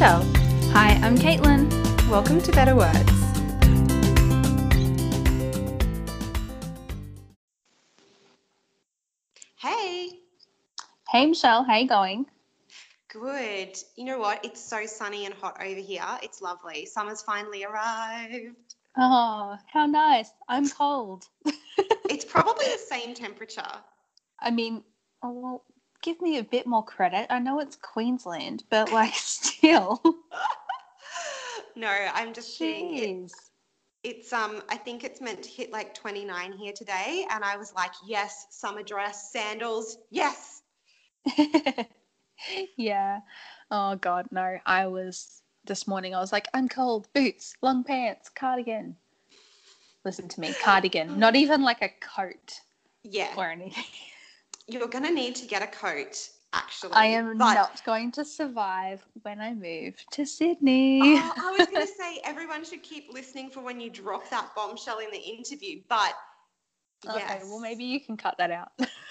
Michelle. Hi, I'm Caitlin. Welcome to Better Words. Hey, Hey, Michelle. How you going? good. You know what? It's so sunny and hot over here. It's lovely. Summer's finally arrived. Oh, how nice. I'm cold. It's probably the same temperature. I mean, oh, well, give me a bit more credit. I know it's Queensland, but like, still. No, I'm just kidding. It, it's um I think it's meant to hit like 29 here today and I was like, "Yes, summer dress, sandals. Yes." yeah. Oh, God, no. I was this morning, I was like, I'm cold. Boots, long pants, cardigan. Listen to me, cardigan. Not even like a coat Yeah. or anything. You're going to need to get a coat actually. I am but- not going to survive when I move to Sydney. Oh, I was going to say everyone should keep listening for when you drop that bombshell in the interview, but Okay, well, maybe you can cut that out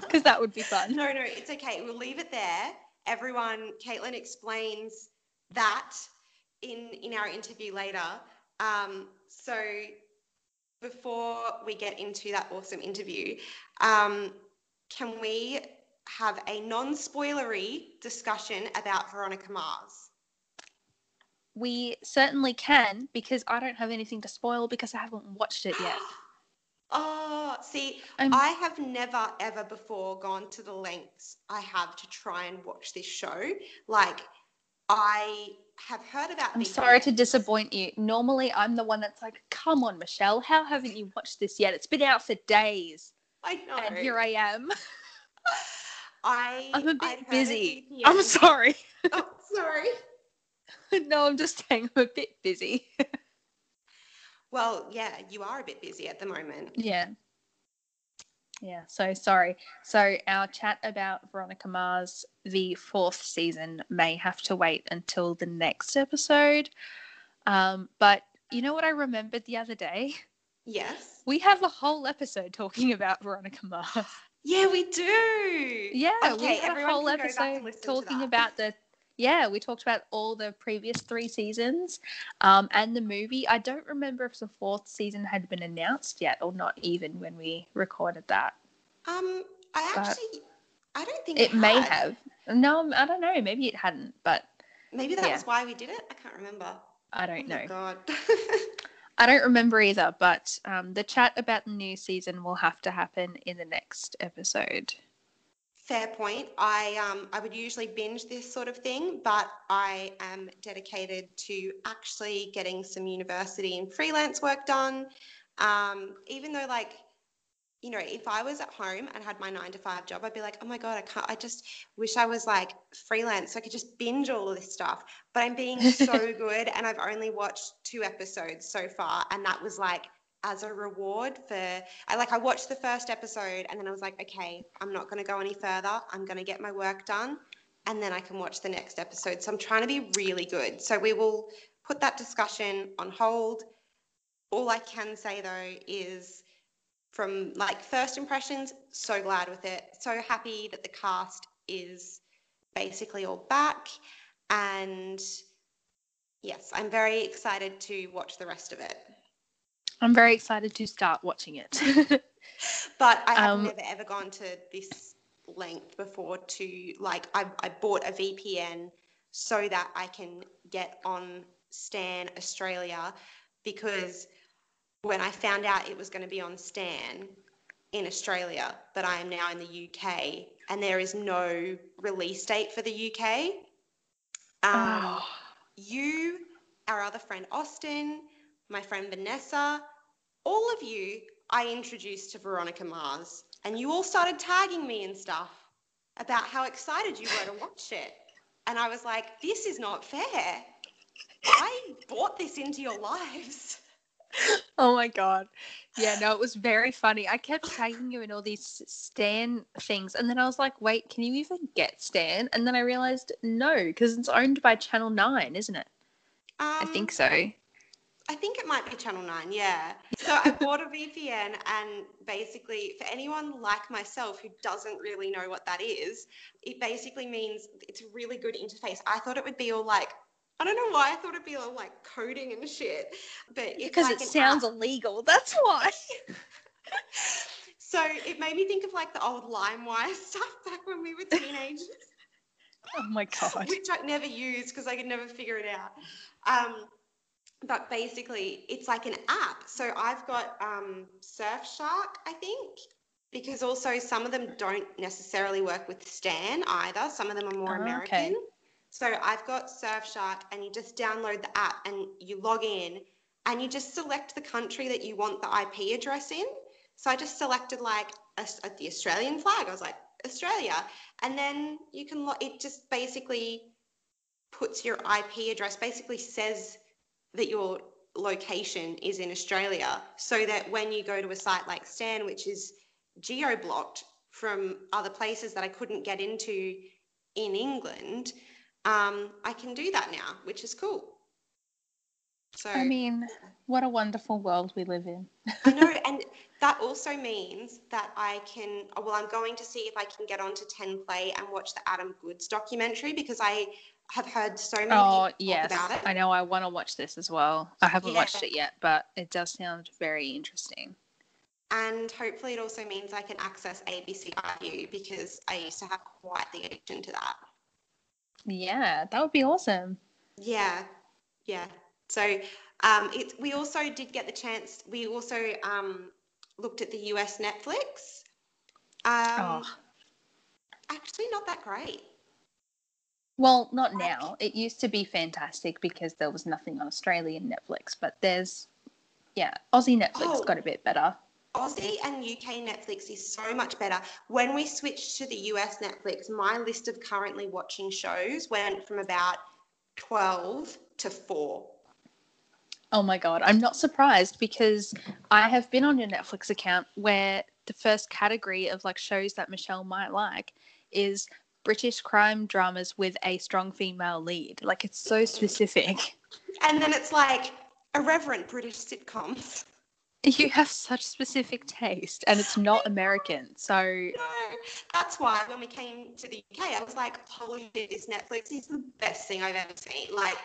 because that would be fun. No, no, it's okay. We'll leave it there. Everyone, Caitlin explains that in in our interview later. Um, so before we get into that awesome interview, um, can we have a non-spoilery discussion about Veronica Mars? We certainly can because I don't have anything to spoil because I haven't watched it yet. Oh, see, I'm, I have never ever before gone to the lengths I have to try and watch this show. Like, I have heard about. I'm sorry to disappoint you. Normally, I'm the one that's like, come on, Michelle, how haven't you watched this yet? It's been out for days. I know. And here I am. I, I'm a bit of busy. VPN. I'm sorry. Oh, sorry. no, I'm just saying I'm a bit busy. Well, yeah, you are a bit busy at the moment. Yeah. Yeah, so sorry. So our chat about Veronica Mars, the fourth season, may have to wait until the next episode. Um, but you know what I remembered the other day? Yes. We have a whole episode talking about Veronica Mars. Yeah, we do. Yeah, we Okay, had a whole can go back and episode talking about the. Yeah, we talked about all the previous three seasons, um, and the movie. I don't remember if the fourth season had been announced yet or not, even when we recorded that. Um, I But actually, I don't think It may had. have. No, I don't know. Maybe it hadn't, but Maybe that Yeah. was why we did it. I can't remember. I Oh don't my know. God. I don't remember either. But um, the chat about the new season will have to happen in the next episode. Fair point. I um I would usually binge this sort of thing, but I am dedicated to actually getting some university and freelance work done. Um, even though like you know, if I was at home and had my nine to five job, I'd be like, oh my God, I can't, I just wish I was like freelance so I could just binge all of this stuff. But I'm being so good and I've only watched two episodes so far. And that was like as a reward for, I like, I watched the first episode and then I was like, okay, I'm not going to go any further. I'm going to get my work done and then I can watch the next episode. So I'm trying to be really good. So we will put that discussion on hold. All I can say though is, from like first impressions, so glad with it. So happy that the cast is basically all back. And yes, I'm very excited to watch the rest of it. I'm very excited to start watching it. But I have Um, never ever gone to this length before to like I, I bought a VPN so that I can get on Stan Australia because when I found out it was going to be on Stan in Australia, but I am now in the UK and there is no release date for the UK. Um, Oh, you, our other friend Austin, my friend Vanessa, all of you I introduced to Veronica Mars, and you all started tagging me and stuff about how excited you were to watch it. And I was like, this is not fair. I brought this into your lives. Oh my god. Yeah, no, it was very funny. I kept tagging you in all these Stan things, and then I was like, wait, can you even get Stan? And then I realized no, because it's owned by Channel 9, isn't it? Um, I think so. I think it might be Channel 9, yeah. So I bought a VPN, and basically, for anyone like myself who doesn't really know what that is, it basically means it's a really good interface. I thought it would be all like, I don't know why I thought it'd be all like coding and shit, but because like it sounds app. illegal. That's why. So it made me think of like the old LimeWire stuff back when we were teenagers. oh my god. which I never used because I could never figure it out. Um, but basically, it's like an app. So I've got um, Surfshark, I think, because also some of them don't necessarily work with Stan either. Some of them are more Oh, American. okay. So I've got Surfshark, and you just download the app and you log in, and you just select the country that you want the IP address in. So I just selected like a, a- the Australian flag. I was like Australia, and then you can. Lo- it just basically puts your IP address. Basically says that your location is in Australia, so that when you go to a site like Stan, which is geo blocked from other places that I couldn't get into in England, um, I can do that now, which is cool. So I mean, what a wonderful world we live in. I know, and that also means that I can. Well, I'm going to see if I can get onto 10 Play and watch the Adam Goodes documentary because I have heard so many Oh yes, about it. I know. I want to watch this as well. I haven't watched it yet, but it does sound very interesting. And hopefully, it also means I can access ABC iView because I used to have quite the addiction to that. Yeah, that would be awesome. Yeah, yeah. So um, it, we also did get the chance. We also um, looked at the US Netflix. Um, oh, Actually, not that great. well, not like- now. It used to be fantastic because there was nothing on Australian Netflix, but there's, yeah, Aussie Netflix Oh. got a bit better. Aussie and UK Netflix is so much better. When we switched to the US Netflix, my list of currently watching shows went from about 12 to 4. Oh my god, I'm not surprised because I have been on your Netflix account where the first category of like shows that Michelle might like is British crime dramas with a strong female lead. Like it's so specific. And then it's like irreverent British sitcoms. You have such specific taste and it's not American. So No, that's why when we came to the UK, I was like, holy shit, this Netflix is the best thing I've ever seen. Like,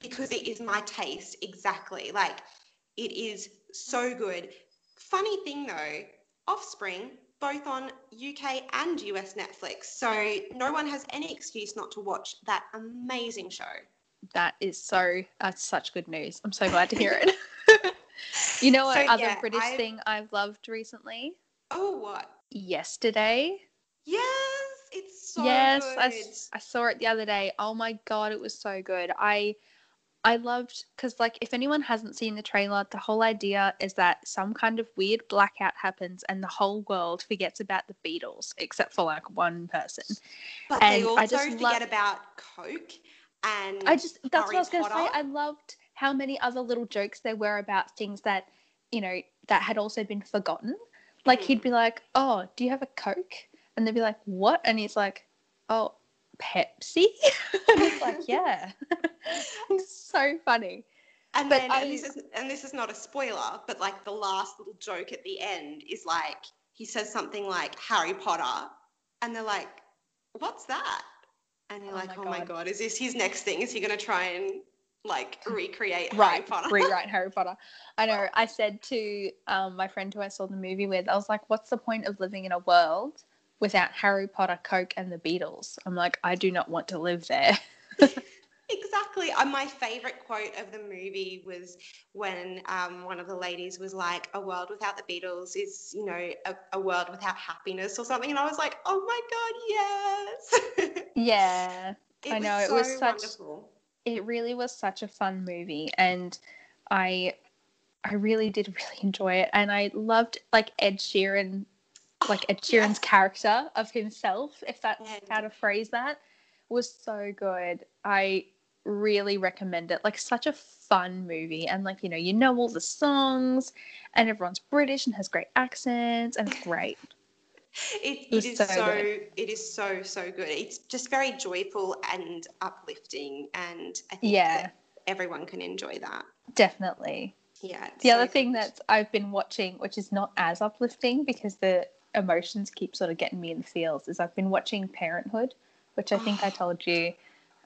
because it is my taste exactly. Like, it is so good. Funny thing though, Offspring, both on UK and US Netflix. So no one has any excuse not to watch that amazing show. that is so that's such good news. I'm so glad to hear it. you know what So, other yeah, British I've- thing I've loved recently? Oh, what? Yesterday. Yes, it's so yes, good. I, I saw it the other day. Oh my god, it was so good. I I loved because like if anyone hasn't seen the trailer, the whole idea is that some kind of weird blackout happens and the whole world forgets about the Beatles except for like one person. But they and I also just forget love- about Coke and I just that's what I was going to say. I loved how many other little jokes there were about things that you know that had also been forgotten. Like Mm. he'd be like, "Oh, do you have a Coke?" And they'd be like, "What?" And he's like, "Oh, Pepsi." and it's like, "Yeah." it's so funny. And But then I- and this is and this is not a spoiler, but like the last little joke at the end is like he says something like Harry Potter, and they're like, "What's that?" And you're Oh like, my "Oh my God. god, is this his next thing? Is he gonna try and like recreate Harry Right, Potter?" rewrite Harry Potter. I know. I said to um, my friend who I saw the movie with, I was like, "What's the point of living in a world without Harry Potter, Coke, and the Beatles?" I'm like, I do not want to live there. Exactly. Uh, my favorite quote of the movie was when um, one of the ladies was like, "A world without the Beatles is, you know, a, a world without happiness or something," and I was like, "Oh my god, yes!" yeah. It I was know, it so was such- wonderful. It really was such a fun movie and i i really did really enjoy it and i loved like ed sheeran oh, like ed sheeran's Yes. character of himself if that's Ed. how to phrase that was so good i really recommend it like such a fun movie and like you know you know all the songs and everyone's british and has great accents and it's great It, it is so so, it is so so good. It's just very joyful and uplifting, and I think Yeah. that everyone can enjoy that. Definitely. Yeah. The so other thing good. that I've been watching, which is not as uplifting because the emotions keep sort of getting me in the feels, is I've been watching Parenthood, which I think I Oh. told you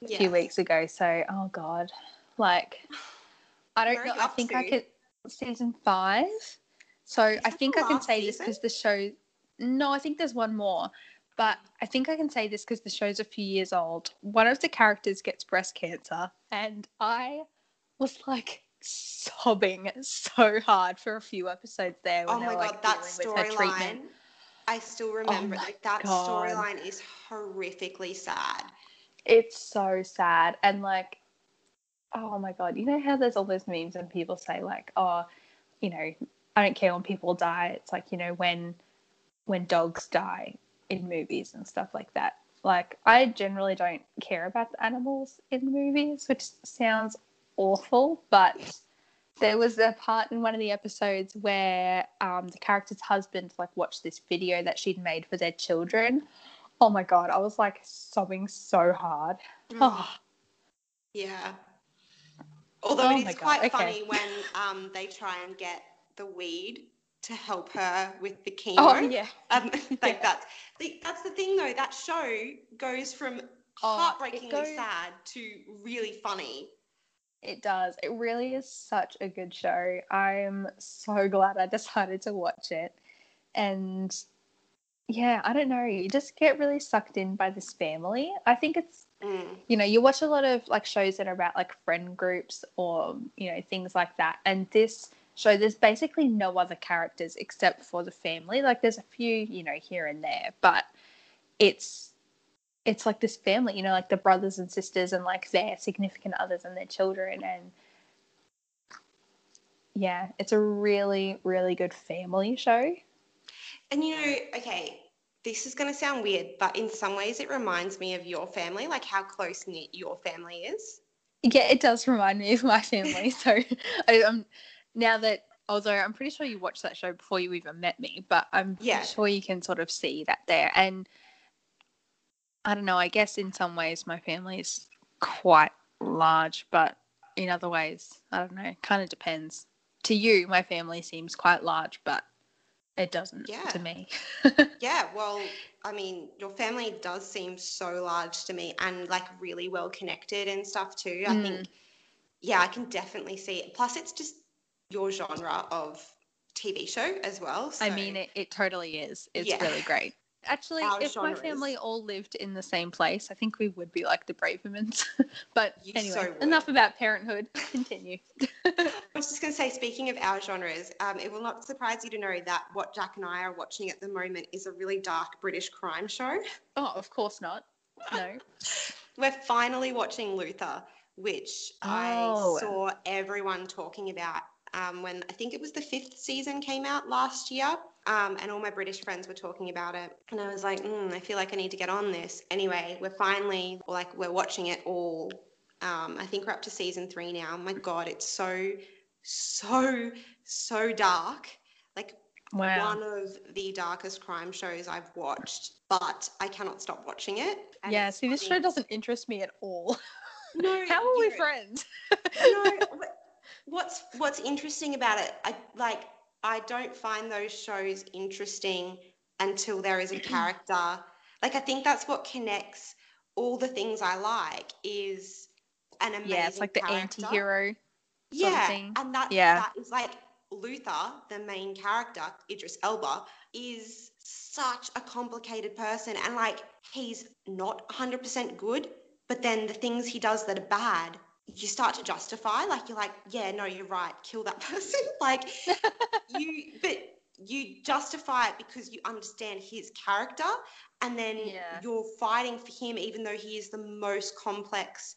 a few weeks ago. So, oh god, like I don't know. I think I could season five. So I think I can say this because the show. No, I think there's one more, but I think I can say this because the show's a few years old. One of the characters gets breast cancer, and I was like sobbing so hard for a few episodes there when Oh my god, like that dealing with her treatment. storyline. I still oh remember my like that storyline is horrifically sad. It's so sad. And like, oh my God, you know how there's all those memes and people say, like, oh, you know, I don't care when people die. It's like, you know, when when dogs die in movies and stuff like that. Like, I generally don't care about the animals in movies, which sounds awful, but there was a part in one of the episodes where um, the character's husband like watched this video that she'd made for their children. Oh my god, I was like sobbing so hard. Oh, Yeah. Although Oh it God, quite okay. funny when um, they try and get the weed to help her with the chemo. oh yeah. Um, like Yeah. that's the, that's the thing though. That show goes from Oh, heartbreakingly goes- sad to really funny. It does. It really is such a good show. I'm so glad I decided to watch it. And yeah, I don't know. You just get really sucked in by this family. I think it's, Mm. you know, you watch a lot of like shows that are about like friend groups or, you know, things like that. And this show, there's basically no other characters except for the family. Like there's a few, you know, here and there, but it's it's like this family, you know, like the brothers and sisters and like their significant others and their children and yeah, it's a really, really good family show. And you know, okay, this is going to sound weird, but in some ways it reminds me of your family, like how close knit your family is. Yeah, it does remind me of my family. So I, um, now that although I'm pretty sure you watched that show before you even met me, but I'm Yeah. sure you can sort of see that there. And I don't know. I guess in some ways my family is quite large, but in other ways, I don't know. Kind of depends. To you, my family seems quite large, but it doesn't Yeah. to me. Yeah, well, I mean, your family does seem so large to me and like really well connected and stuff too. I Mm. think, yeah, I can definitely see it. Plus, it's just your genre of TV show as well. I mean, it, it totally is. It's Yeah. really great. Actually, Our if my family all lived in the same place, I think we would be like the Bravermans. but You anyway, so enough about parenthood. Continue. I was just going to say, speaking of our genres, um, it will not surprise you to know that what Jack and I are watching at the moment is a really dark British crime show. oh, of course not. No. We're finally watching Luther, which Oh. I saw everyone talking about um, when I think it was the fifth season came out last year. Um, and all my British friends were talking about it. And I was like, mm, I feel like I need to get on this. Anyway, we're finally, like, we're watching it all. Um, I think we're up to season three now. My God, it's so, so, so dark. Like, Wow. one of the darkest crime shows I've watched, but I cannot stop watching it. And yeah, see, this show doesn't interest me at all. No, How are we friends? no, what's what's interesting about it? I like I don't find those shows interesting until there is a character. Like I think that's what connects all the things I like is an amazing yeah, it's like the character. anti-hero. sort of Yeah, thing. and that Yeah. that is like Luther, the main character, Idris Elba, is such a complicated person, and like he's not 100% good, but then the things he does that are bad, you start to justify. Like you're like, yeah, no, you're right, kill that person. like you, but you justify it because you understand his character, and then Yeah. you're fighting for him, even though he is the most complex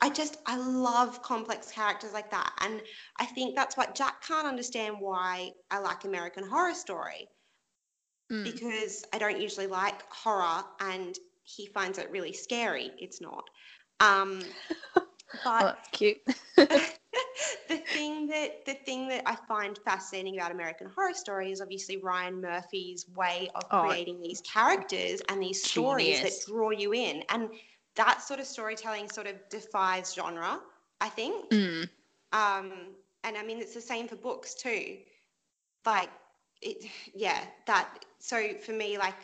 I just I love complex characters like that, and I think that's what Jack can't understand why I like American Horror Story Mm. because I don't usually like horror, and he finds it really scary. It's not, um, but that's cute. the thing that the thing that I find fascinating about American Horror Story is obviously Ryan Murphy's way of Oh, creating these characters and these stories genius. that draw you in, and that sort of storytelling sort of defies genre. I think. Mm. Um, and I mean, it's the same for books too. Like, it, yeah, that. So for me, like,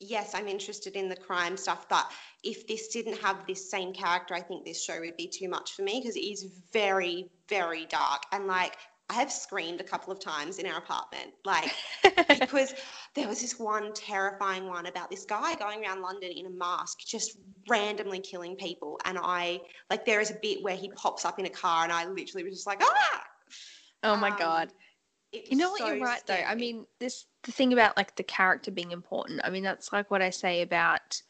yes, I'm interested in the crime stuff, but if this didn't have this same character, I think this show would be too much for me because it is very, very dark. And like, I have screamed a couple of times in our apartment, like, because there was this one terrifying one about this guy going around London in a mask, just randomly killing people. And I, like, there is a bit where he pops up in a car, and I literally was just like, ah! oh my Um, god. You know what? You're so right, though. I mean, this the thing about like the character being important. I mean, that's like what I say about,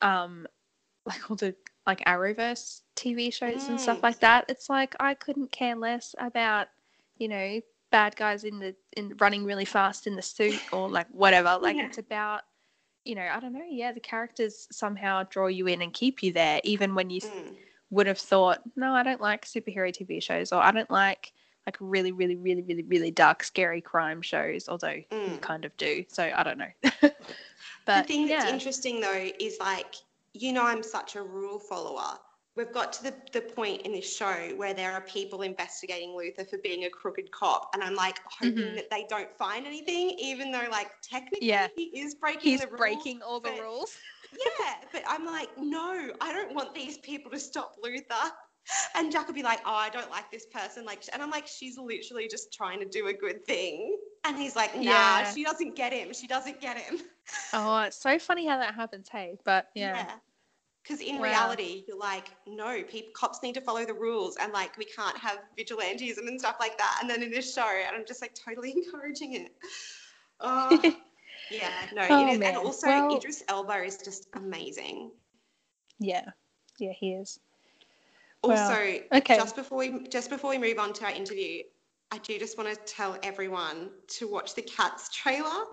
um, like all the like Arrowverse TV shows and stuff Mm. like that. It's like I couldn't care less about, you know, bad guys in the in running really fast in the suit or like whatever. Like Yeah. it's about, you know, I don't know. Yeah, the characters somehow draw you in and keep you there, even when you Mm. would have thought, no, I don't like superhero TV shows, or I don't like like really, really, really, really, really dark, scary crime shows. Although you Mm. kind of do, so I don't know. But the thing that's yeah, interesting though is like you know i'm such a rule follower we've got to the, the point in this show where there are people investigating luther for being a crooked cop and i'm like hoping Mhm. that they don't find anything even though like technically Yeah. he is breaking he's the rules breaking all the rules. yeah but i'm like no i don't want these people to stop luther and jack would be like oh i don't like this person like and i'm like she's literally just trying to do a good thing and he's like nah Yeah. she doesn't get him she doesn't get him Oh, it's so funny how that happens. Hey, but yeah, Because in Wow. reality, you're like, no, people, cops need to follow the rules, and like we can't have vigilantism and stuff like that. And then in this show, and I'm just like totally encouraging it. Oh, yeah, no, Oh, it is. man. And also, Well- Idris Elba is just amazing. yeah, yeah, he is. Also, Wow. Okay. just before we just before we move on to our interview, I do just want to tell everyone to watch the Cats trailer.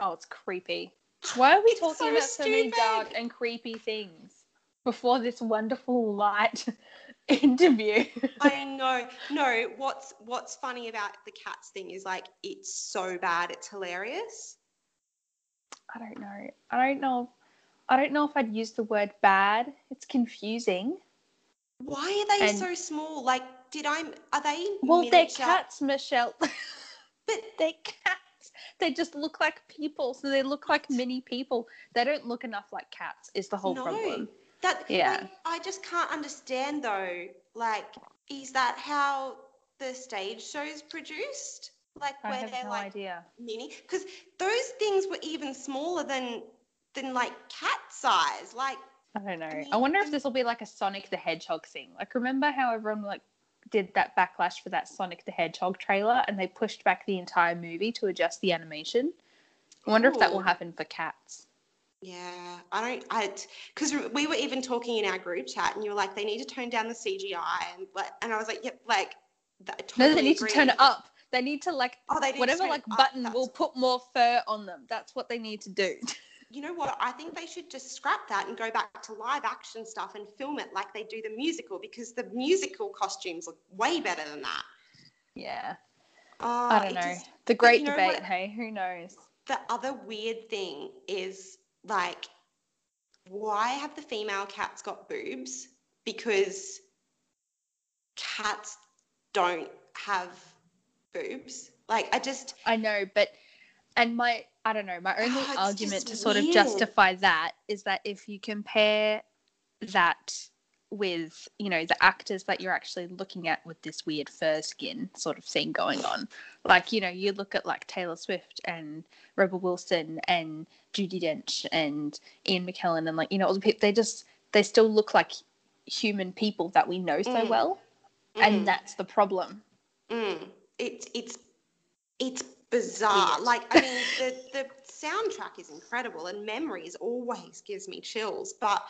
Oh, it's creepy. Why are we talking so about so many dark and creepy things before this wonderful light interview? I know. No, what's what's funny about the cats thing is like it's so bad, it's hilarious. I don't know. I don't know. I don't know if I'd use the word bad. It's confusing. Why are they And- so small? Like, did I? Are they? Well, they're cats, Michelle. But they're cats. They just look like people, so they look like mini people. They don't look enough like cats. Is the whole no, problem? that Yeah. like, I just can't understand though. Like, is that how the stage show's produced? Like, I where they're no like idea. mini? Because those things were even smaller than than like cat size. Like, I don't know. I wonder if this will be like a Sonic the Hedgehog thing. Like, remember how everyone like did that backlash for that Sonic the Hedgehog trailer, and they pushed back the entire movie to adjust the animation. I wonder if that will happen for cats. Yeah, I don't. I because we were even talking in our group chat, and you were like, they need to tone down the CGI, and like, and I was like, yep, like, that, I No, they need agree. to turn it up. They need to like Oh, they whatever like up. button will put more fur on them. That's what they need to do. You know what? I think they should just scrap that and go back to live action stuff and film it like they do the musical because the musical costumes look way better than that. yeah, Oh, I don't know. just- the great debate. what? Hey, who knows? the other weird thing is like, why have the female cats got boobs? Because cats don't have boobs. Like, I just. I know, but and my I don't know, my only Oh, argument to sort of justify that is that if you compare that with, you know, the actors that you're actually looking at with this weird fur skin sort of thing going on. Like, you know, you look at like Taylor Swift and Rebel Wilson and Judi Dench and Ian McKellen and like, you know, all the people they just they still look like human people that we know so Mm. well. mm, And that's the problem. mm, it's it's it's bizarre. Like, I mean, the the soundtrack is incredible, and Memories always gives me chills. But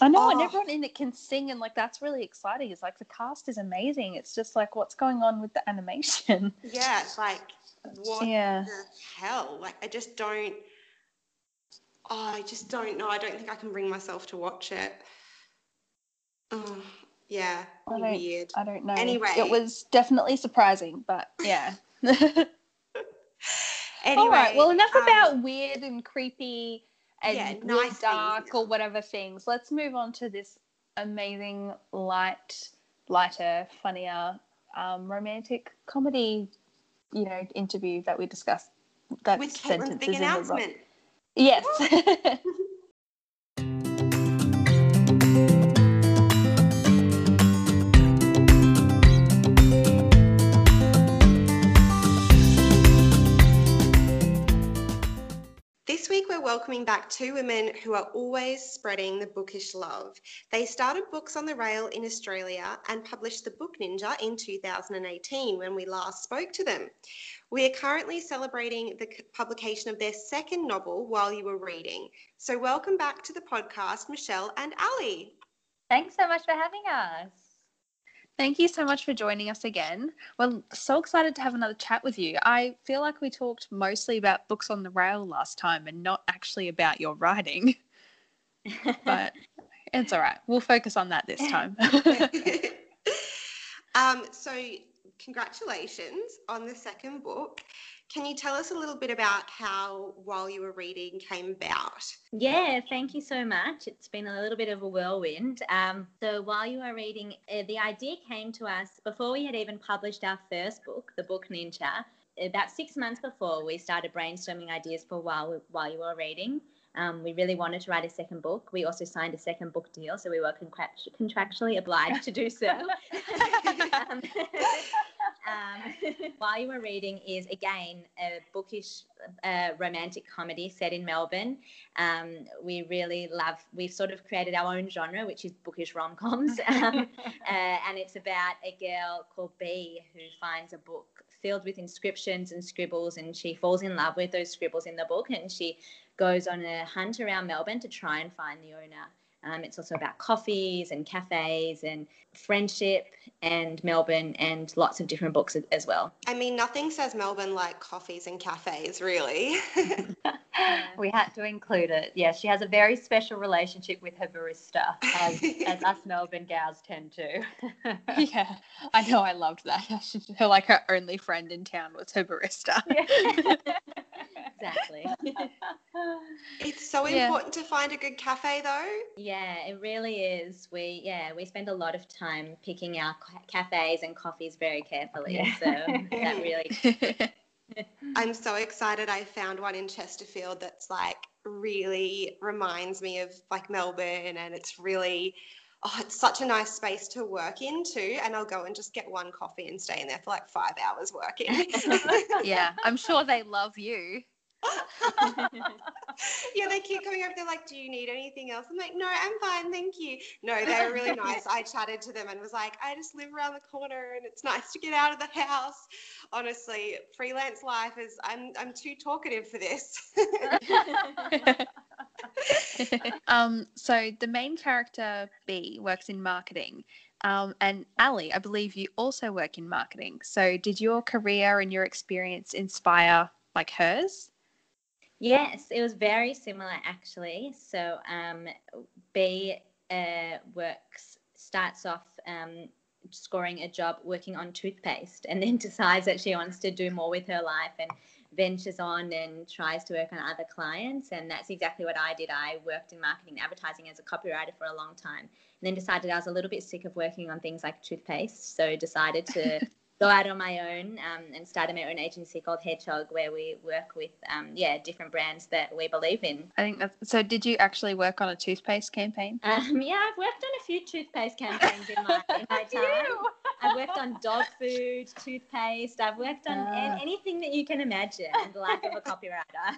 I know, and Oh. everyone in it can sing, and like that's really exciting. It's like the cast is amazing. It's just like what's going on with the animation. yeah, it's like what yeah, the hell? Like, I just don't. Oh, I just don't know. I don't think I can bring myself to watch it. Oh, yeah, I weird. I don't know. Anyway. it was definitely surprising, but yeah. Anyway, All right. Well, enough um, about weird and creepy and Yeah, nice dark now. or whatever things. Let's move on to this amazing light lighter, funnier, um, romantic comedy, you know, interview that we discussed. That With Caitlin's big in the book. announcement. Yes. This week, we're welcoming back two women who are always spreading the bookish love. They started Books on the Rail in Australia and published The Book Ninja in 2018 when we last spoke to them. We are currently celebrating the publication of their second novel, While You Were Reading. So, welcome back to the podcast, Michelle and Ali. Thanks so much for having us. Thank you so much for joining us again. We're so excited to have another chat with you. I feel like we talked mostly about books on the rail last time and not actually about your writing, but it's all right. We'll focus on that this time. um, so, congratulations on the second book. Can you tell us a little bit about how While You Were Reading came about? yeah, thank you so much. It's been a little bit of a whirlwind. Um, so while you were reading, uh, the idea came to us before we had even published our first book, The Book Ninja. About six months before, we started brainstorming ideas for while while you were reading. Um, we really wanted to write a second book. We also signed a second book deal, so we were contract- contractually obliged to do so. um, um, While You Were Reading is again a bookish uh, romantic comedy set in Melbourne. Um, we really love, we've sort of created our own genre, which is bookish rom coms. Um, uh, and it's about a girl called Bee who finds a book filled with inscriptions and scribbles, and she falls in love with those scribbles in the book and she goes on a hunt around Melbourne to try and find the owner. Um, it's also about coffees and cafes and friendship and Melbourne and lots of different books as well. I mean, nothing says Melbourne like coffees and cafes, really. we had to include it. Yeah, she has a very special relationship with her barista, as, as us Melbourne gals tend to. yeah, I know. I loved that. She- Her like her only friend in town was her barista. Exactly. it's so Yeah. important to find a good cafe, though. yeah, it really is. We yeah we spend a lot of time picking our cafes and coffees very carefully. Yeah. So that really I'm so excited I found one in Chesterfield that's like really reminds me of like Melbourne and it's really oh it's such a nice space to work in too and I'll go and just get one coffee and stay in there for like 5 hours working. yeah, I'm sure they love you. Yeah, they keep coming over. They're like, "Do you need anything else?" I'm like, "No, I'm fine, thank you." No, they were really nice. I chatted to them and was like, "I just live around the corner, and it's nice to get out of the house." Honestly, freelance life is. I'm I'm too talkative for this. um, so the main character Bee works in marketing. Um, and Ali, I believe you also work in marketing. So did your career and your experience inspire like hers? Yes, it was very similar actually. So um, Bee uh, works starts off um, scoring a job working on toothpaste, and then decides that she wants to do more with her life and ventures on and tries to work on other clients. And that's exactly what I did. I worked in marketing and advertising as a copywriter for a long time, and then decided I was a little bit sick of working on things like toothpaste, so decided to go out on my own um, and started my own agency called Hedgehog, where we work with um, yeah different brands that we believe in. I think that's so. Did you actually work on a toothpaste campaign? Um, yeah, I've worked on a few toothpaste campaigns in my, in my time. I've worked on dog food, toothpaste. I've worked on an- Ah. anything that you can imagine the life of a copywriter.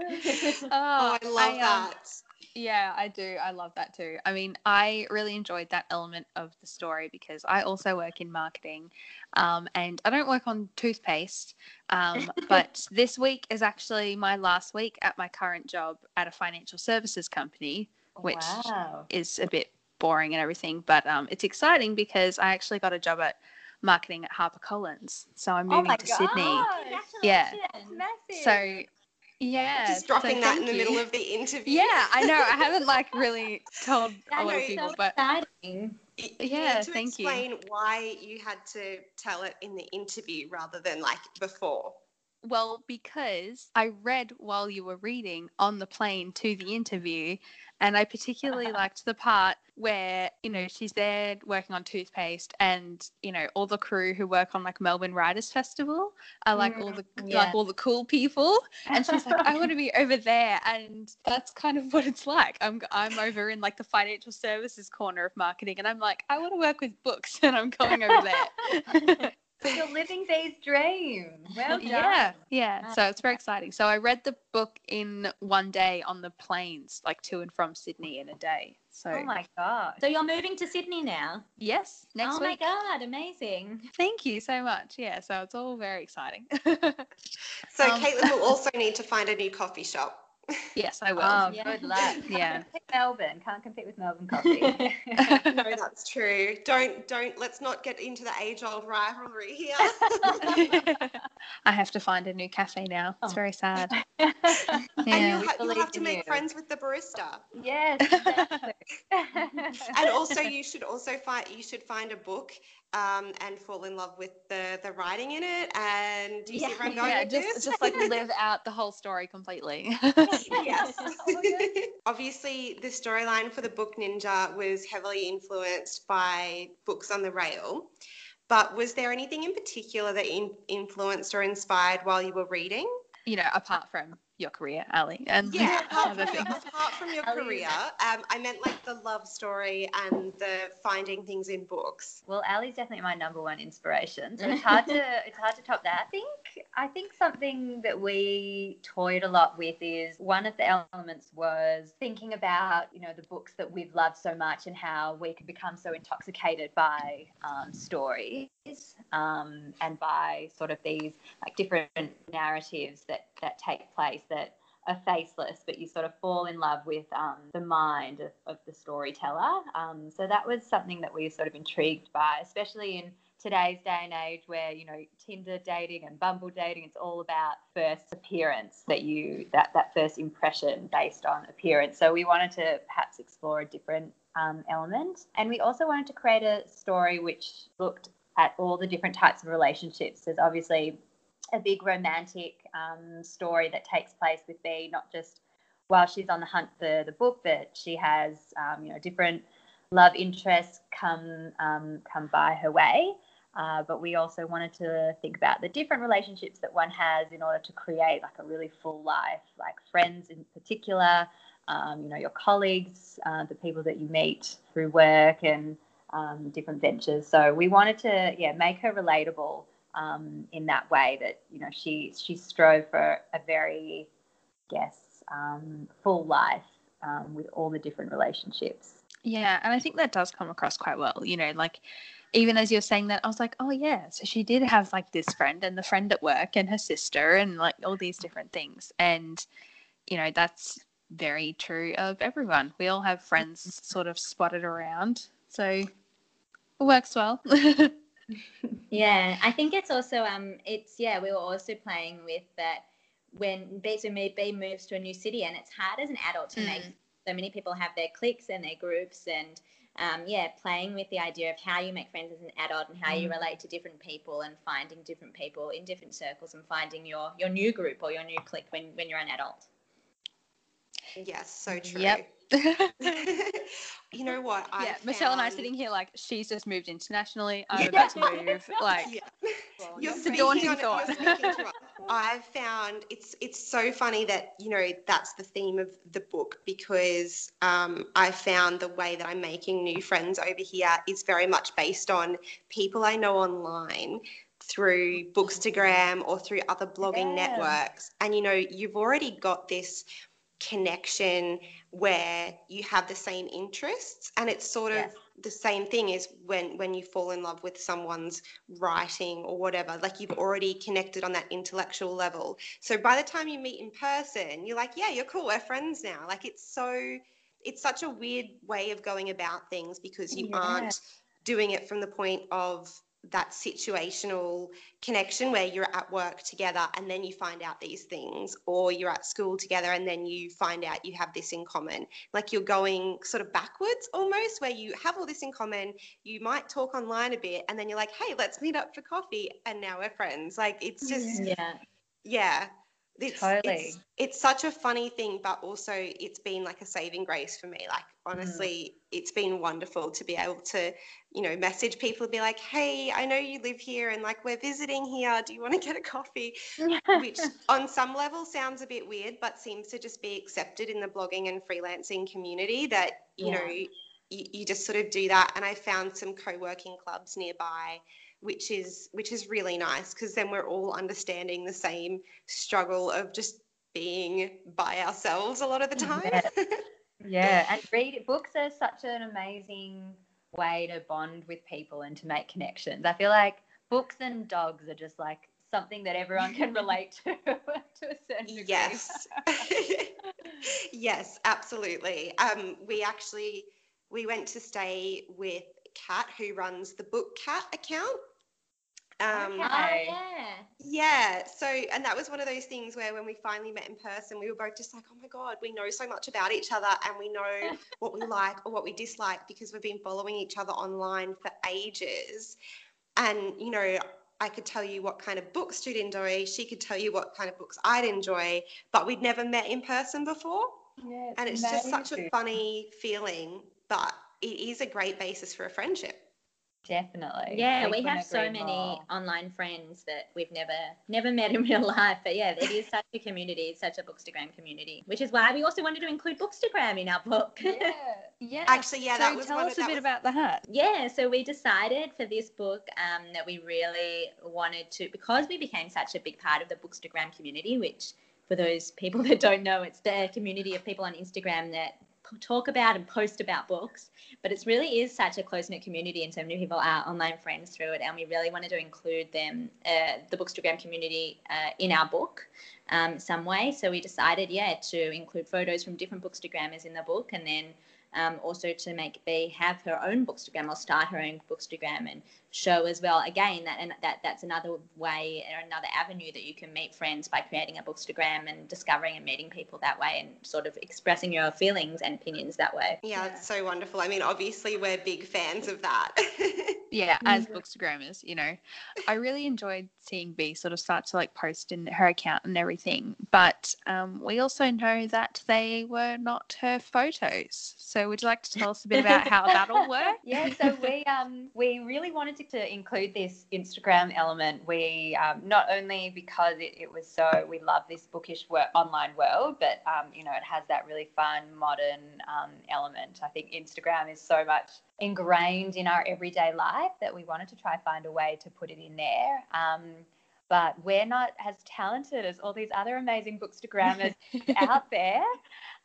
oh, I love um, that. Yeah, I do. I love that too. I mean, I really enjoyed that element of the story because I also work in marketing um, and I don't work on toothpaste. Um, but this week is actually my last week at my current job at a financial services company, which wow. is a bit boring and everything. But um, it's exciting because I actually got a job at marketing at HarperCollins. So I'm Oh moving my to Sydney. Yeah. So, yeah. Just so dropping that in the you. middle of the interview. Yeah, I know. I haven't like really told a lot of people, so but exciting. You Yeah, to thank you. explain why you had to tell it in the interview rather than like before. Well, because I read while you were reading on the plane to the interview, and I particularly liked the part where, you know, she's there working on toothpaste and, you know, all the crew who work on like Melbourne Writers Festival are like all the mm, yeah. like all the cool people. And she's like, I want to be over there. And that's kind of what it's like. I'm I'm over in like the financial services corner of marketing and I'm like, I want to work with books and I'm going over there. You're living Bee's dream. Well done. Yeah, yeah. So it's very exciting. So I read the book in one day on the planes, like to and from Sydney in a day. So Oh my god. So you're moving to Sydney now? yes, next oh week. my god, amazing. Thank you so much. Yeah, so it's all very exciting. So Um, Caitlin will also need to find a new coffee shop. Yes, I will. Oh, Yeah. good luck. Yeah. Can't Melbourne. Can't compete with Melbourne coffee. no, that's true. Don't don't let's not get into the age old rivalry here. I have to find a new cafe now. It's Oh. very sad. and Yeah. you, ha- you believe have to make you. friends with the barista. yes. Exactly. And also you should also find you should find a book um, and fall in love with the the writing in it. And do you see where I'm going yeah, just this? just like live out the whole story completely. Yes. Oh. Obviously, the storyline for the book Ninja was heavily influenced by books on the rail. But was there anything in particular that in- influenced or inspired while you were reading? you know, apart from your career, Ali, and Yeah, apart from, your, apart from your Ali- career, um, I meant like the love story and the finding things in books. Well, Ali's definitely my number one inspiration. So it's hard to it's hard to top that. I think I think something that we toyed a lot with is one of the elements was thinking about you know the books that we've loved so much and how we can become so intoxicated by um, stories um, and by sort of these like different narratives that that take place that are faceless, but you sort of fall in love with um, the mind of, of the storyteller. Um, so that was something that we were sort of intrigued by, especially in today's day and age where you know Tinder dating and Bumble dating it's all about first appearance that you that that first impression based on appearance. So we wanted to perhaps explore a different um, element. And we also wanted to create a story which looked at all the different types of relationships. There's obviously a big romantic um, story that takes place with Bee not just while she's on the hunt for the book but she has um, you know different love interests come um, come by her way uh, but we also wanted to think about the different relationships that one has in order to create like a really full life, like friends in particular, um, you know, your colleagues, uh, the people that you meet through work and um, different ventures. So we wanted to, yeah, make her relatable um, in that way that you know she she strove for a very, I guess, um, full life um, with all the different relationships. Yeah, and I think that does come across quite well. You know, like even as you're saying that, I was like, oh yeah, so she did have like this friend and the friend at work and her sister and like all these different things. And you know, that's very true of everyone. We all have friends sort of spotted around, so it works well. Yeah, I think it's also um, it's yeah, we were also playing with that when Bee moves to a new city, and it's hard as an adult to make. So many people have their cliques and their groups, and um, yeah, playing with the idea of how you make friends as an adult and how you relate to different people, and finding different people in different circles, and finding your your new group or your new clique when when you're an adult. Yes, so true. Yep. you know what? yeah, I Michelle and I found- sitting here like she's just moved internationally. I'm about to move. Like, Yeah. Well, You're It's a speaking daunting on it- you're to us. I've found it's it's so funny that you know that's the theme of the book because um, I found the way that I'm making new friends over here is very much based on people I know online through Bookstagram or through other blogging Yeah. networks, and you know you've already got this connection where you have the same interests and it's sort of Yes. the same thing as when when you fall in love with someone's writing or whatever like you've already connected on that intellectual level so by the time you meet in person you're like yeah you're cool we're friends now like it's so it's such a weird way of going about things because you Yeah. aren't doing it from the point of that situational connection where you're at work together and then you find out these things or you're at school together and then you find out you have this in common. Like you're going sort of backwards almost where you have all this in common you might talk online a bit and then you're like hey let's meet up for coffee and now we're friends. Like it's just Yeah, Yeah. It's, Totally. it's, it's such a funny thing, but also it's been like a saving grace for me. Like, mm. honestly, it's been wonderful to be able to, you know, message people and be like, hey, I know you live here and like we're visiting here. Do you want to get a coffee? Which on some level sounds a bit weird, but seems to just be accepted in the blogging and freelancing community that, you Yeah. know, you, you just sort of do that. And I found some co-working clubs nearby which is which is really nice because then we're all understanding the same struggle of just being by ourselves a lot of the time. Yeah. Yeah, and read books are such an amazing way to bond with people and to make connections. I feel like books and dogs are just like something that everyone can relate to to a certain degree. yes. yes, absolutely. Um, we actually we went to stay with Kat, who runs the Book Cat account. Um, Okay. Oh, yeah. Yeah. So, and that was one of those things where when we finally met in person, we were both just like, oh my God, we know so much about each other and we know what we like or what we dislike because we've been following each other online for ages. And, you know, I could tell you what kind of books she'd enjoy. She could tell you what kind of books I'd enjoy, but we'd never met in person before. Yeah, And it's just such a funny feeling, but it is a great basis for a friendship. Definitely. Yeah, we Couldn't have so agree many more. online friends that we've never never met in real life. But yeah, it is such a community, it's such a Bookstagram community, which is why we also wanted to include Bookstagram in our book. Yeah. Yeah. Actually, yeah, so that was tell one us of, a bit was- about the hat. Yeah, so we decided for this book um, that we really wanted to, because we became such a big part of the Bookstagram community, which for those people that don't know, it's the community of people on Instagram that p- talk about and post about books. But it really is such a close knit community, and so many people are online friends through it. And we really wanted to include them, uh, the Bookstagram community, uh, in our book um, some way. So we decided, yeah, to include photos from different Bookstagrammers in the book, and then um, also to make Bea have her own bookstagram or start her own bookstagram and show as well. Again, that and that that's another way or another avenue that you can meet friends by creating a bookstagram and discovering and meeting people that way and sort of expressing your feelings and opinions that way. Yeah, Yeah. it's so wonderful. I mean, obviously, we're big fans of that. Yeah, as Mhm. bookstagrammers, you know, I really enjoyed seeing Bee sort of start to like post in her account and everything. But um, we also know that they were not her photos. So would you like to tell us a bit about how that all worked? yeah, so we um we really wanted to, to include this Instagram element. We um, not only because it, it was so we love this bookish work, online world, but um, you know it has that really fun modern um, element. I think Instagram is so much ingrained in our everyday life that we wanted to try find a way to put it in there. Um, but we're not as talented as all these other amazing bookstagrammers out there.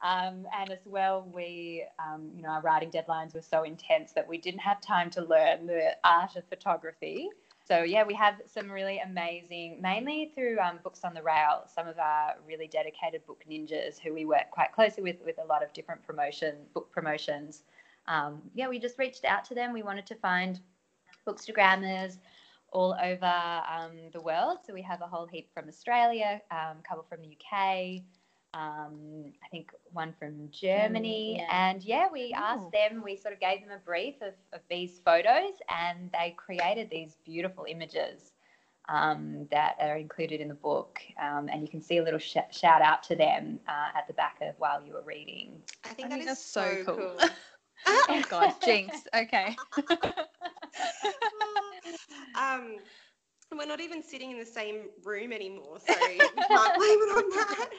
Um, and as well, we, um, you know, our writing deadlines were so intense that we didn't have time to learn the art of photography. So yeah, we have some really amazing, mainly through um, Books on the Rail, some of our really dedicated book ninjas who we work quite closely with, with a lot of different promotion, book promotions. Um, yeah, we just reached out to them. We wanted to find bookstagrammers all over um, the world. So we have a whole heap from Australia, um, a couple from the UK, um, I think one from Germany. yeah. And yeah, we Ooh. asked them, we sort of gave them a brief of, of these photos, and they created these beautiful images. Um, that are included in the book, um, and you can see a little sh- shout out to them uh, at the back of while you were reading. I think I that think is that's so so cool. cool. Oh God, jinx. Okay. um, we're not even sitting in the same room anymore, so you can't blame it on that.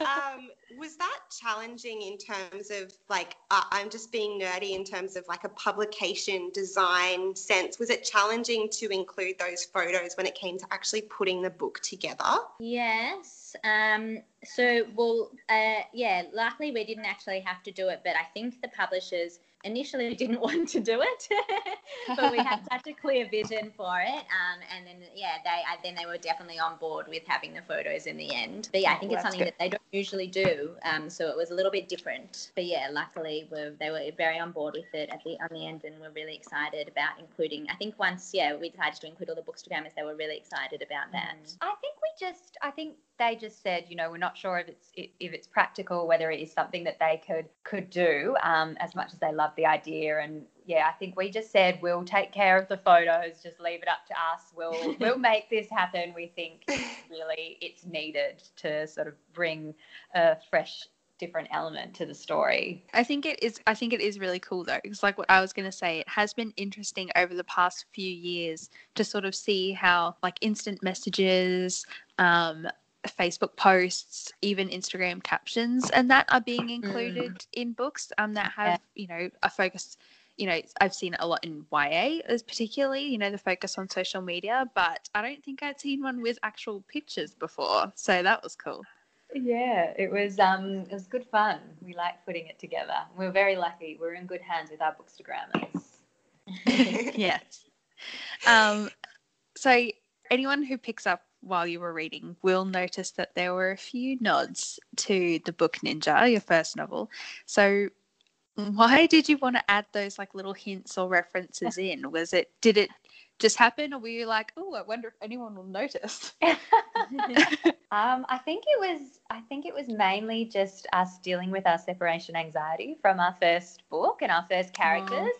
Um, was that challenging in terms of like uh, I'm just being nerdy in terms of like a publication design sense? Was it challenging to include those photos when it came to actually putting the book together? Yes. Um, so, well, uh, yeah, luckily we didn't actually have to do it, but I think the publishers initially didn't want to do it, but we had such a clear vision for it. Um, and then, yeah, they uh, then they were definitely on board with having the photos in the end. But yeah, I Oh, think it's something good. that they don't usually do. Um, so it was a little bit different. But yeah, luckily we're, they were very on board with it at the on the end, and we're really excited about including. I think once, yeah, we decided to include all the bookstagrammers, they were really excited about that. I think we just, I think they just said, you know, we're not sure if it's if it's practical, whether it is something that they could could do, um, as much as they love the idea. And yeah, I think we just said we'll take care of the photos, just leave it up to us. We'll we'll make this happen. We think really it's needed to sort of bring a fresh different element to the story. I think it is. I think it is really cool though, because like what I was going to say, it has been interesting over the past few years to sort of see how like instant messages, um, Facebook posts, even Instagram captions, and that are being included mm. in books. Um, that have you know a focus. You know, I've seen it a lot in YA, as particularly you know the focus on social media, but I don't think I'd seen one with actual pictures before. So that was cool. Yeah, it was um it was good fun. We like putting it together. We're very lucky. We are in good hands with our bookstagrammers. yes. Um so anyone who picks up while you were reading will notice that there were a few nods to the book Ninja, your first novel. So why did you want to add those like little hints or references in? Was it did it just happen, or were you like, oh, I wonder if anyone will notice? um, I think it was. I think it was mainly just us dealing with our separation anxiety from our first book and our first characters.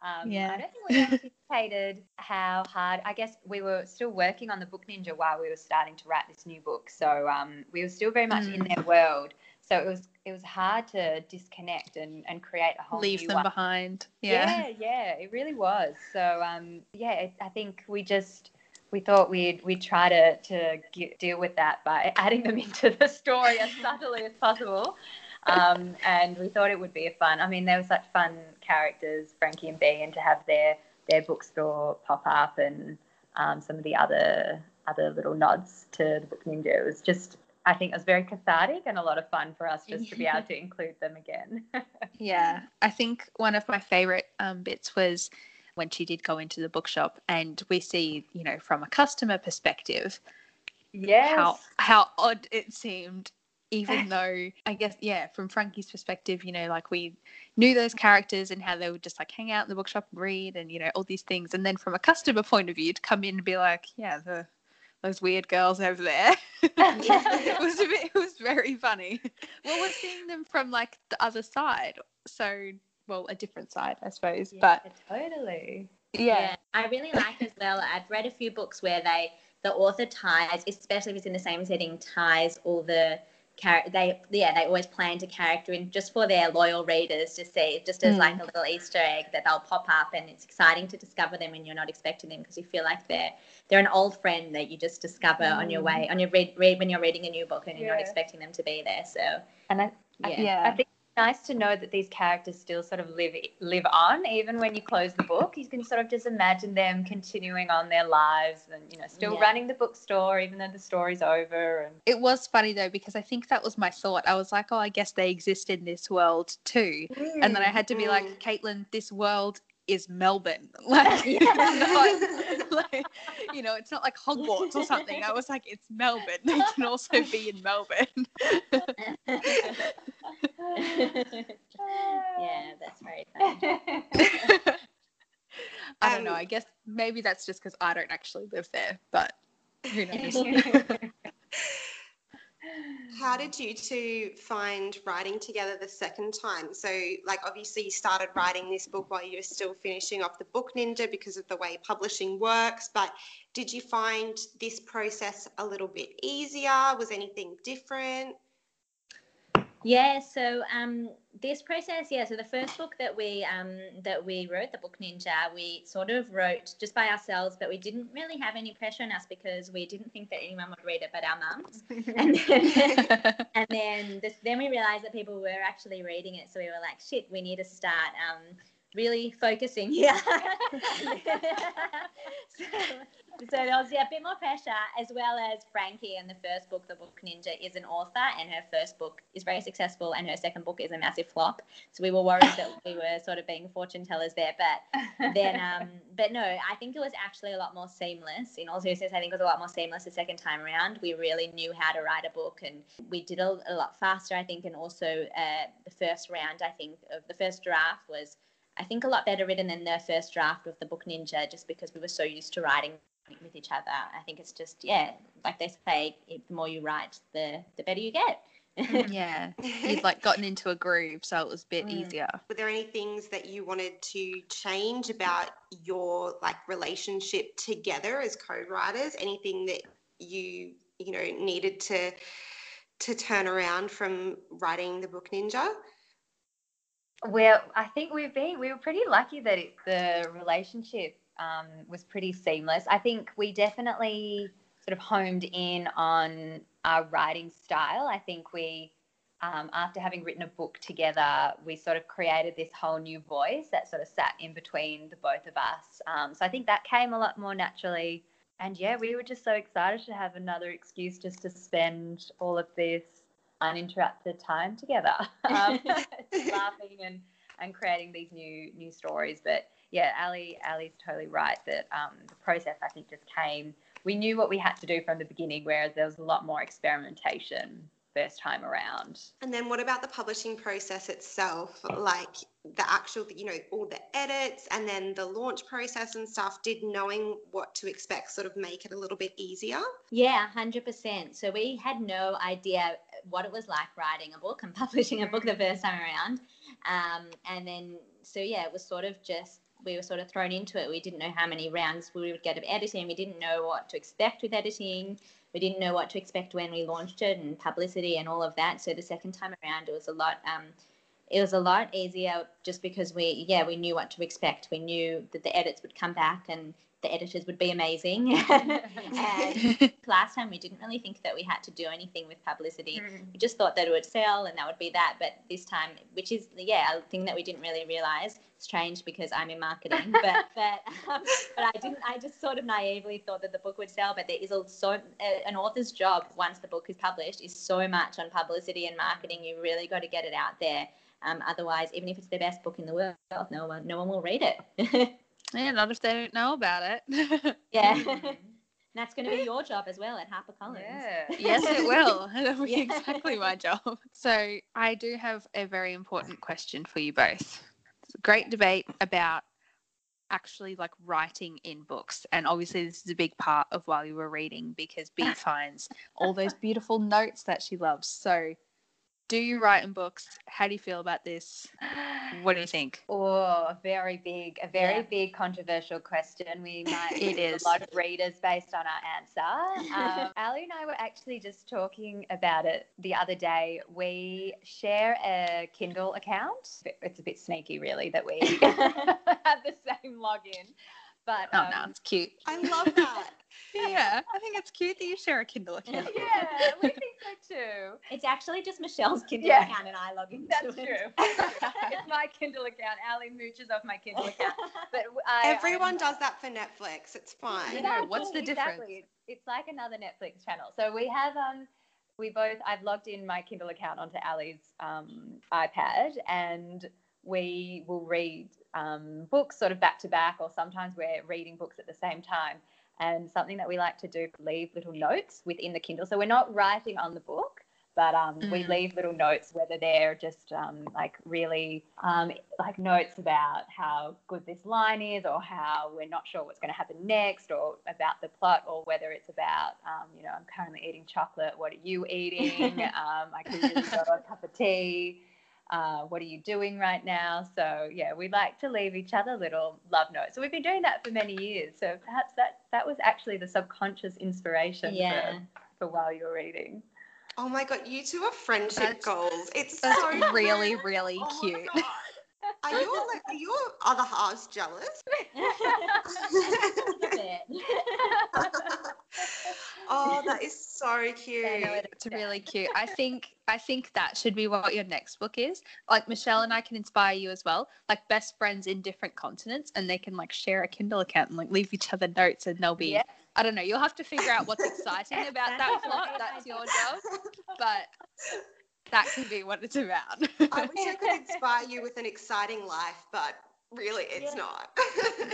Um, yeah. I don't think we anticipated how hard. I guess we were still working on the book Ninja while we were starting to write this new book, so um, we were still very much mm. in their world. So it was it was hard to disconnect and, and create a whole leave them one. behind. Yeah. yeah, yeah, it really was. So um, yeah, it, I think we just we thought we'd we'd try to to get, deal with that by adding them into the story as subtly as possible. Um, and we thought it would be a fun. I mean, they were such fun characters, Frankie and Bee, and to have their their bookstore pop up and um, some of the other other little nods to the book ninja. It was just I think it was very cathartic and a lot of fun for us just to be able to include them again. yeah, I think one of my favorite um, bits was when she did go into the bookshop and we see, you know, from a customer perspective, yes. how how odd it seemed. Even though I guess yeah, from Frankie's perspective, you know, like we knew those characters and how they would just like hang out in the bookshop and read and you know all these things, and then from a customer point of view, to come in and be like, yeah, the those weird girls over there. it was a bit, it was very funny. Well, we're seeing them from like the other side, so well, a different side, I suppose. Yeah, but totally. Yeah. yeah. I really like as well. I've read a few books where they the author ties, especially if it's in the same setting, ties all the character they yeah they always plan to character in just for their loyal readers to see just as mm. like a little easter egg that they'll pop up and it's exciting to discover them when you're not expecting them because you feel like they're they're an old friend that you just discover mm. on your way on your read, read when you're reading a new book and you're yeah. not expecting them to be there so and I, yeah. yeah I think nice to know that these characters still sort of live live on even when you close the book you can sort of just imagine them continuing on their lives and you know still yeah. running the bookstore even though the story's over and it was funny though because i think that was my thought i was like oh i guess they exist in this world too mm. and then i had to be like mm. caitlin this world is Melbourne. Like, not, like, you know, it's not like Hogwarts or something. I was like, it's Melbourne. They can also be in Melbourne. yeah, that's right. I don't know. Um, I guess maybe that's just because I don't actually live there, but who knows? How did you two find writing together the second time? So, like, obviously, you started writing this book while you were still finishing off the book Ninja because of the way publishing works. But did you find this process a little bit easier? Was anything different? Yeah, so um, this process, yeah. So the first book that we um, that we wrote, the book Ninja, we sort of wrote just by ourselves, but we didn't really have any pressure on us because we didn't think that anyone would read it but our mums. and then, and then, this, then we realized that people were actually reading it, so we were like, shit, we need to start. Um, really focusing here. so, so there was yeah, a bit more pressure, as well as Frankie and the first book, The Book Ninja, is an author, and her first book is very successful, and her second book is a massive flop. So we were worried that we were sort of being fortune tellers there, but then, um, but no, I think it was actually a lot more seamless. In all seriousness, I think it was a lot more seamless the second time around. We really knew how to write a book, and we did a, a lot faster, I think, and also uh, the first round, I think, of the first draft was I think a lot better written than the first draft of the book Ninja, just because we were so used to writing with each other. I think it's just yeah, like they say, the more you write, the the better you get. Mm, yeah, you'd like gotten into a groove, so it was a bit mm. easier. Were there any things that you wanted to change about your like relationship together as co-writers? Anything that you you know, needed to to turn around from writing the book Ninja? Well, I think we've been we were pretty lucky that it, the relationship um, was pretty seamless. I think we definitely sort of homed in on our writing style. I think we, um, after having written a book together, we sort of created this whole new voice that sort of sat in between the both of us. Um, so I think that came a lot more naturally. And yeah, we were just so excited to have another excuse just to spend all of this uninterrupted time together, um, laughing and, and creating these new new stories. But yeah, Ali Ali's totally right that um, the process I think just came. We knew what we had to do from the beginning, whereas there was a lot more experimentation first time around. And then what about the publishing process itself? Like the actual, you know, all the edits and then the launch process and stuff, did knowing what to expect sort of make it a little bit easier? Yeah, 100%. So we had no idea what it was like writing a book and publishing a book the first time around. Um, and then, so yeah, it was sort of just we were sort of thrown into it. We didn't know how many rounds we would get of editing. We didn't know what to expect with editing we didn't know what to expect when we launched it and publicity and all of that. So the second time around, it was a lot. Um, it was a lot easier just because we, yeah, we knew what to expect. We knew that the edits would come back and the editors would be amazing. and last time we didn't really think that we had to do anything with publicity. Mm. We just thought that it would sell and that would be that. But this time, which is yeah, a thing that we didn't really realize. Strange because I'm in marketing, but but um, but I didn't. I just sort of naively thought that the book would sell. But there is also uh, an author's job once the book is published is so much on publicity and marketing. You really got to get it out there. Um, otherwise, even if it's the best book in the world, no one no one will read it. Yeah, not if they don't know about it. yeah. And that's going to be your job as well at HarperCollins. Yeah. yes, it will. It'll be yeah. exactly my job. So, I do have a very important question for you both. It's a great debate about actually like writing in books. And obviously, this is a big part of while you were reading because Bee finds all those beautiful notes that she loves. So, do you write in books? How do you feel about this? What do you think? Oh, very big, a very yeah. big controversial question. We might it is a lot of readers based on our answer. Um, Ali and I were actually just talking about it the other day. We share a Kindle account. It's a bit sneaky, really, that we have the same login. But oh um, no, it's cute. I love that. yeah, I think it's cute that you share a Kindle account. yeah, we think so too. It's actually just Michelle's Kindle yeah. account and I log into That's it. true. it's my Kindle account. Ali mooches off my Kindle account. But I, everyone I'm, does that for Netflix. It's fine. Yeah, what's the difference? Exactly. It's like another Netflix channel. So we have um we both I've logged in my Kindle account onto Ali's um, iPad and we will read um, books sort of back to back, or sometimes we're reading books at the same time. And something that we like to do, leave little notes within the Kindle. So we're not writing on the book, but um, mm. we leave little notes, whether they're just um, like really um, like notes about how good this line is, or how we're not sure what's going to happen next, or about the plot, or whether it's about, um, you know, I'm currently eating chocolate. What are you eating? Um, I could really go a cup of tea uh, what are you doing right now? So yeah, we like to leave each other little love notes. So we've been doing that for many years. So perhaps that that was actually the subconscious inspiration yeah. for, for while you're reading. Oh my god, you two are friendship that's, goals. It's that's so really, really oh cute. Are your like, are your other halves jealous? oh, that is so cute. it's really cute. I think I think that should be what your next book is. Like Michelle and I can inspire you as well. Like best friends in different continents, and they can like share a Kindle account and like leave each other notes, and they'll be. Yeah. I don't know. You'll have to figure out what's exciting about that plot. That's your job. But that can be what it's about. I wish I could inspire you with an exciting life, but really it's yeah. not.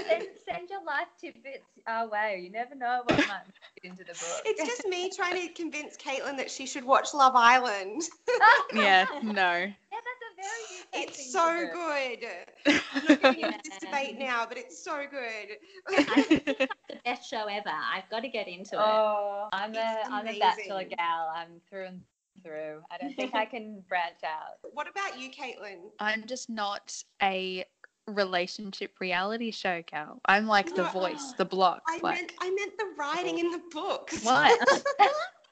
send, send, your life tidbits our way. You never know what might fit into the book. It's just me trying to convince Caitlin that she should watch Love Island. yeah, no. Yeah, that's a very It's so good. I'm not getting into this debate now, but it's so good. the best show ever. I've got to get into it. Oh, I'm a am a bachelor gal. I'm through and through. I don't think I can branch out. What about you, Caitlin? I'm just not a relationship reality show gal. I'm like the voice, the block. I like... meant I meant the writing in the books. What?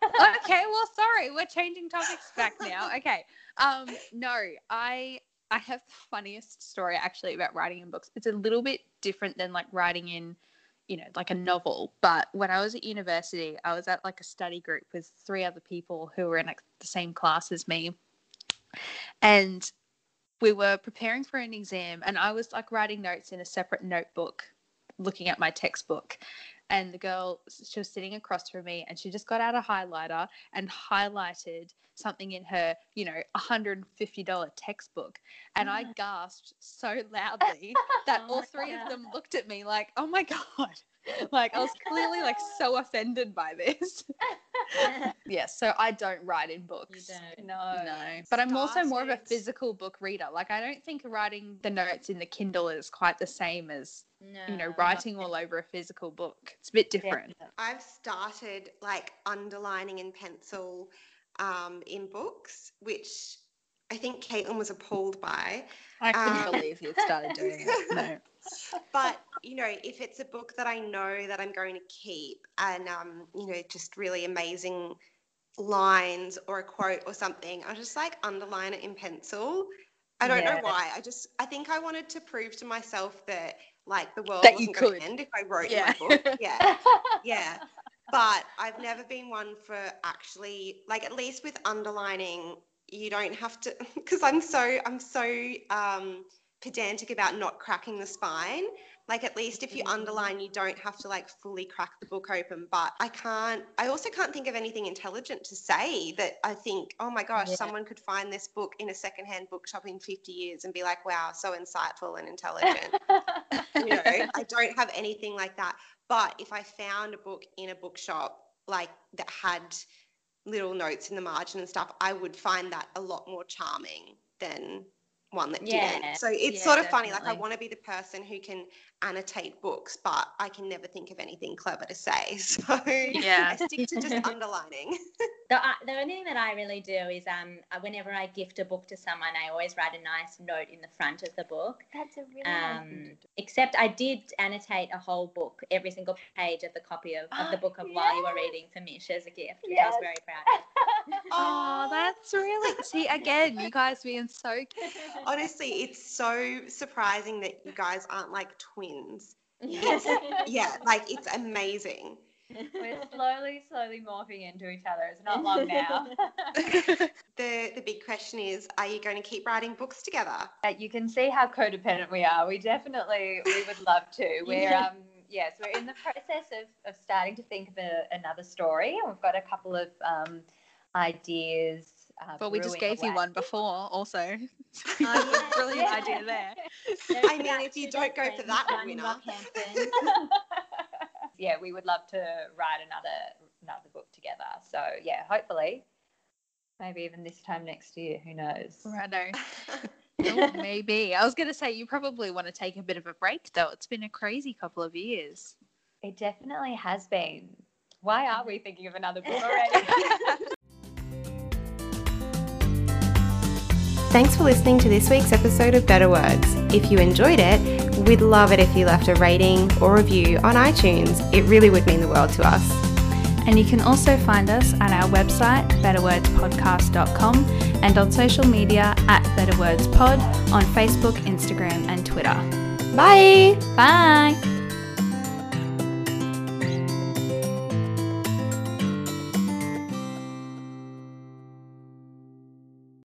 okay, well, sorry, we're changing topics back now. Okay, um, no, I I have the funniest story actually about writing in books. It's a little bit different than like writing in, you know, like a novel. But when I was at university, I was at like a study group with three other people who were in like, the same class as me, and we were preparing for an exam, and I was like writing notes in a separate notebook, looking at my textbook and the girl she was sitting across from me and she just got out a highlighter and highlighted something in her you know $150 textbook and i mm. gasped so loudly that Oh all my three of them looked at me like oh my god like i was clearly like so offended by this yeah so i don't write in books don't. No. no, but I'm also more of a physical book reader. Like I don't think writing the notes in the Kindle is quite the same as No, you know writing all over a physical book. It's a bit different. Definitely. I've started like underlining in pencil um, in books, which I think Caitlin was appalled by. I couldn't Um, believe you started doing it. No. But you know, if it's a book that I know that I'm going to keep, and um, you know, just really amazing lines or a quote or something, I'll just like underline it in pencil. I don't know why. I just I think I wanted to prove to myself that like the world That you wasn't going could. to end if I wrote Yeah. my book. Yeah. yeah but i've never been one for actually like at least with underlining you don't have to because i'm so i'm so um pedantic about not cracking the spine like at least if you Mm-hmm. underline you don't have to like fully crack the book open but i can't i also can't think of anything intelligent to say that i think oh my gosh Yeah. someone could find this book in a secondhand bookshop in 50 years and be like wow so insightful and intelligent you know, I don't have anything like that. But if I found a book in a bookshop like that had little notes in the margin and stuff, I would find that a lot more charming than one that Yeah, didn't. So it's yeah, sort of funny. Like I want to be the person who can annotate books, but I can never think of anything clever to say. So Yeah. I stick to just underlining. The, uh, the only thing that I really do is um, uh, whenever I gift a book to someone, I always write a nice note in the front of the book. That's a really Um, to except I did annotate a whole book, every single page of the copy of, of the book of While You Were Reading for Mish as a gift, which I was Yes. very proud of. Oh, that's really see again. You guys being so Honestly, it's so surprising that you guys aren't like twins. Yes. Yeah, like it's amazing. We're slowly, slowly morphing into each other. It's not long now. The the big question is, are you going to keep writing books together? You can see how codependent we are. We definitely, we would love to. We're, um, yes, we're in the process of, of starting to think of a, another story. And we've got a couple of um, ideas. Uh, Well, we just brewing gave you one before, also. Oh, yeah. Brilliant Yeah. idea there. There's I mean, if you don't go for friends, that one in winner. Rockhampton. yeah, we would love to write another another book together. So yeah, hopefully, maybe even this time next year. Who knows? Righto. Oh, maybe. I was going to say you probably want to take a bit of a break, though. It's been a crazy couple of years. It definitely has been. Why are we thinking of another book already? Thanks for listening to this week's episode of Better Words. If you enjoyed it, we'd love it if you left a rating or review on iTunes. It really would mean the world to us. And you can also find us at our website, betterwordspodcast.com, and on social media at betterwordspod on Facebook, Instagram, and Twitter. Bye! Bye!